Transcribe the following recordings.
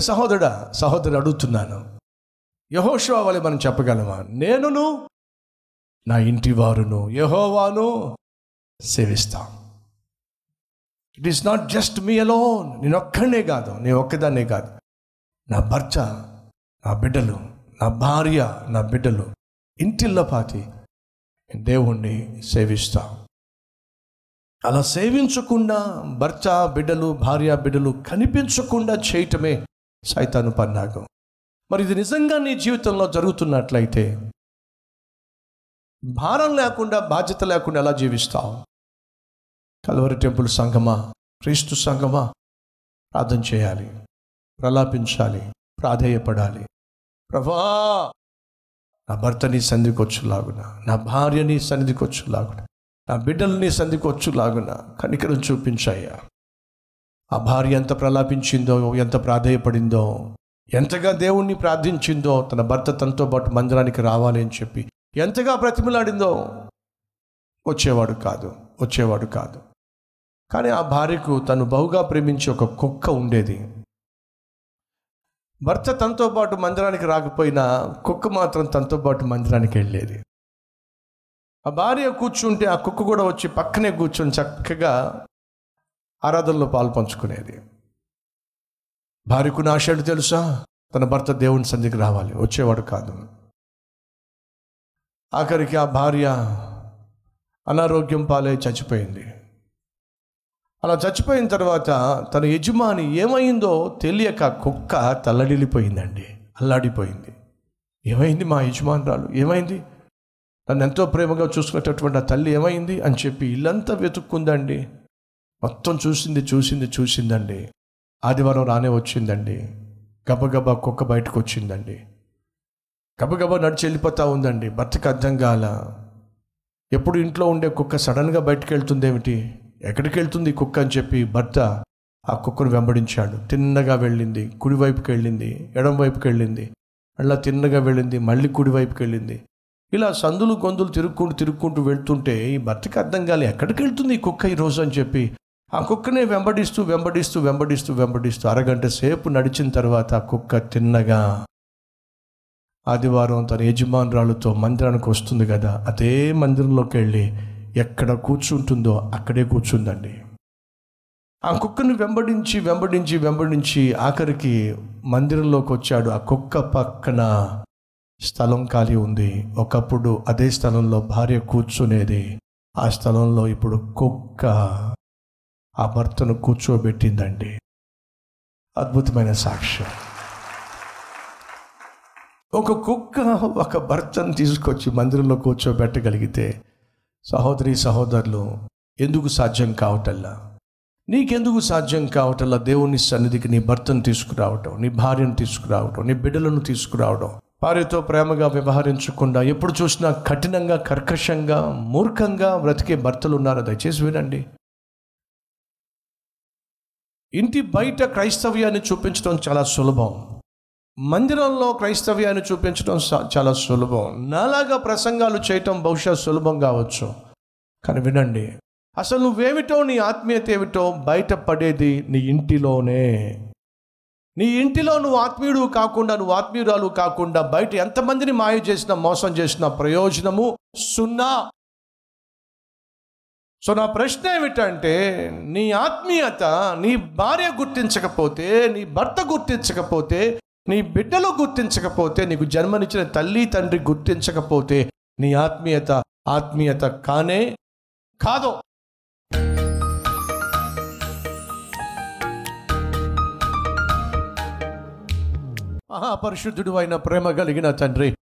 సహోదరుడా సహోదరుడు అడుగుతున్నాను యహోషువా వలె మనం చెప్పగలమా? నేనును నా ఇంటి వారును యహోవాను సేవిస్తాం. It is not just me alone నేను ఒక్కడనే కాదు నేను ఒక్కదాన్నే కాదు. నా భర్త నా బిడ్డలు నా భార్య నా బిడ్డలు ఇంటిల్లో పాతి దేవుణ్ణి సేవిస్తాం. అలా సేవించకుండా భర్త బిడ్డలు భార్య బిడ్డలు కనిపించకుండా చేయటమే సైతాను పన్నాగం. మరి ఇది నిజంగా నీ జీవితంలో జరుగుతున్నట్లయితే భారం లేకుండా బాధ్యత లేకుండా ఎలా జీవిస్తావు? కలవరి టెంపుల్ సంఘమా? క్రీస్తు సంఘమా? ప్రార్థన చేయాలి. ప్రలాపించాలి. ప్రాధేయపడాలి. ప్రభా నా భర్తని సంధికొచ్చులాగున నా భార్యని సన్నిధికొచ్చులాగున నా బిడ్డల్ని సంధికొచ్చులాగున కనికరం చూపించాయ్యా. ఆ భార్య ఎంత ప్రలాపించిందో ఎంత ప్రాధేయపడిందో ఎంతగా దేవుణ్ణి ప్రార్థించిందో తన భర్త తనతో పాటు మందిరానికి రావాలి అని చెప్పి ఎంతగా బ్రతిమలాడిందో వచ్చేవాడు కాదు వచ్చేవాడు కాదు. కానీ ఆ భార్యకు తను బహుగా ప్రేమించే ఒక కుక్క ఉండేది. భర్త తనతో పాటు మందిరానికి రాకపోయినా కుక్క మాత్రం తనతో పాటు మందిరానికి వెళ్ళేది. ఆ భార్య కూర్చుంటే ఆ కుక్క కూడా వచ్చి పక్కనే కూర్చొని చక్కగా ఆరాధనలో పాలు పంచుకునేది. భార్యకు తెలుసా? తన భర్త దేవుని సంధికి రావాలి. వచ్చేవాడు కాదు. ఆఖరికి ఆ భార్య అనారోగ్యం పాలై చచ్చిపోయింది. అలా చచ్చిపోయిన తర్వాత తన యజమాని ఏమైందో తెలియక కుక్క తల్లడిల్లిపోయిందండి. అల్లాడిపోయింది. ఏమైంది మా యజమానురాలు? ఏమైంది? నన్ను ఎంతో ప్రేమగా చూసుకునేటటువంటి ఆ తల్లి ఏమైంది అని చెప్పి ఇల్లంతా వెతుక్కుందండి. మొత్తం చూసింది చూసింది చూసిందండి. ఆదివారం రానే వచ్చిందండి. గబగబా కుక్క బయటకు వచ్చిందండి. గబగబా నడిచి వెళ్ళిపోతూ ఉందండి. భర్తకు అర్థం కాల. ఎప్పుడు ఇంట్లో ఉండే కుక్క సడన్గా బయటకు వెళ్తుందేమిటి? ఎక్కడికి వెళ్తుంది కుక్క అని చెప్పి భర్త ఆ కుక్కను వెంబడించాడు. తిన్నగా వెళ్ళింది. కుడివైపుకి వెళ్ళింది. ఎడం వైపుకి వెళ్ళింది. అలా తిన్నగా వెళ్ళింది. మళ్ళీ కుడివైపుకి వెళ్ళింది. ఇలా సందులు గొంతులు తిరుక్కుంటూ తిరుక్కుంటూ వెళ్తుంటే ఈ భర్తకి అర్థం కాలే. ఎక్కడికి వెళ్తుంది ఈ కుక్క ఈ రోజు అని చెప్పి ఆ కుక్కని వెంబడిస్తూ వెంబడిస్తూ వెంబడిస్తూ వెంబడిస్తూ అరగంట సేపు నడిచిన తర్వాత ఆ కుక్క తిన్నగా ఆదివారం తన యజమానురాలతో మందిరానికి వస్తుంది కదా అదే మందిరంలోకి వెళ్ళి ఎక్కడ కూర్చుంటుందో అక్కడే కూర్చుందండి. ఆ కుక్కను వెంబడించి వెంబడించి వెంబడించి ఆఖరికి మందిరంలోకి వచ్చాడు. ఆ కుక్క పక్కన స్థలం ఖాళీ ఉంది. ఒకప్పుడు అదే స్థలంలో భార్య కూర్చునేది. ఆ స్థలంలో ఇప్పుడు కుక్క ఆ భర్తను కూర్చోబెట్టిందండి. అద్భుతమైన సాక్ష్యం. ఒక కుక్క ఒక భర్తను తీసుకొచ్చి మందిరంలో కూర్చోబెట్టగలిగితే సహోదరి సహోదరులు ఎందుకు సాధ్యం కావటల్లా? నీకెందుకు సాధ్యం కావటల్లా? దేవుని సన్నిధికి నీ భర్తను తీసుకురావటం నీ భార్యను తీసుకురావటం నీ బిడ్డలను తీసుకురావడం భార్యతో ప్రేమగా వ్యవహరించకుండా ఎప్పుడు చూసినా కఠినంగా కర్కశంగా మూర్ఖంగా బ్రతికే భర్తలు ఉన్నారా? దయచేసి వినండి. ఇంటి బయట క్రైస్తవ్యాన్ని చూపించడం చాలా సులభం. మందిరంలో క్రైస్తవ్యాన్ని చూపించడం చాలా సులభం. నాలాగా ప్రసంగాలు చేయటం బహుశా సులభం కావచ్చు. కానీ వినండి అసలు నువ్వేమిటో నీ ఆత్మీయత ఏమిటో బయటపడేది నీ ఇంటిలోనే. నీ ఇంటిలో నువ్వు ఆత్మీయుడు కాకుండా నువ్వు ఆత్మీయురాలు కాకుండా బయట ఎంతమందిని మాయ చేసినా మోసం చేసినా ప్రయోజనము సున్నా. సో నా ప్రశ్న ఏమిటంటే నీ ఆత్మీయత నీ భార్య గుర్తించకపోతే నీ భర్త గుర్తించకపోతే నీ బిడ్డలు గుర్తించకపోతే నీకు జన్మనిచ్చిన తల్లి తండ్రి గుర్తించకపోతే నీ ఆత్మీయత ఆత్మీయత కానే కాదో. మహాపరిశుద్ధుడు అయిన ప్రేమ కలిగిన తండ్రి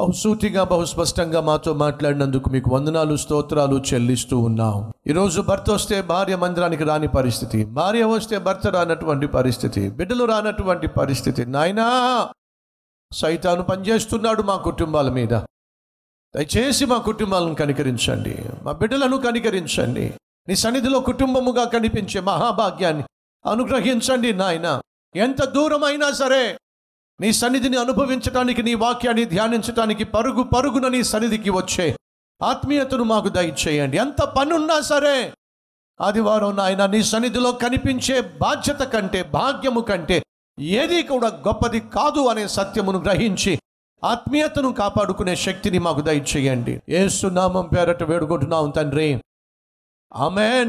బహుసూటిగా బహుస్పష్టంగా మాతో మాట్లాడినందుకు మీకు వందనాలు స్తోత్రాలు చెల్లిస్తూ ఉన్నాం. ఈరోజు భర్త వస్తే భార్య మందిరానికి రాని పరిస్థితి భార్య వస్తే భర్త రానటువంటి పరిస్థితి బిడ్డలు రానటువంటి పరిస్థితి. నాయనా సైతాను పనిచేస్తున్నాడు మా కుటుంబాల మీద. దయచేసి మా కుటుంబాలను కనికరించండి మా బిడ్డలను కనికరించండి. నీ సన్నిధిలో కుటుంబముగా కనిపించే మహాభాగ్యాన్ని అనుగ్రహించండి నాయన. ఎంత దూరమైనా సరే నీ సన్నిధిని అనుభవించటానికి నీ వాక్యాన్ని ధ్యానించటానికి పరుగు పరుగున నీ సన్నిధికి వచ్చే ఆత్మీయతను మాకు దయచేయండి. ఎంత పనున్నా సరే ఆదివారం నాయన నీ సన్నిధిలో కనిపించే బాధ్యత కంటే భాగ్యము కంటే ఏది కూడా గొప్పది కాదు అనే సత్యమును గ్రహించి ఆత్మీయతను కాపాడుకునే శక్తిని మాకు దయచేయండి. ఏసునామం పేరట వేడుకుంటున్నాం తండ్రి. ఆమెన్.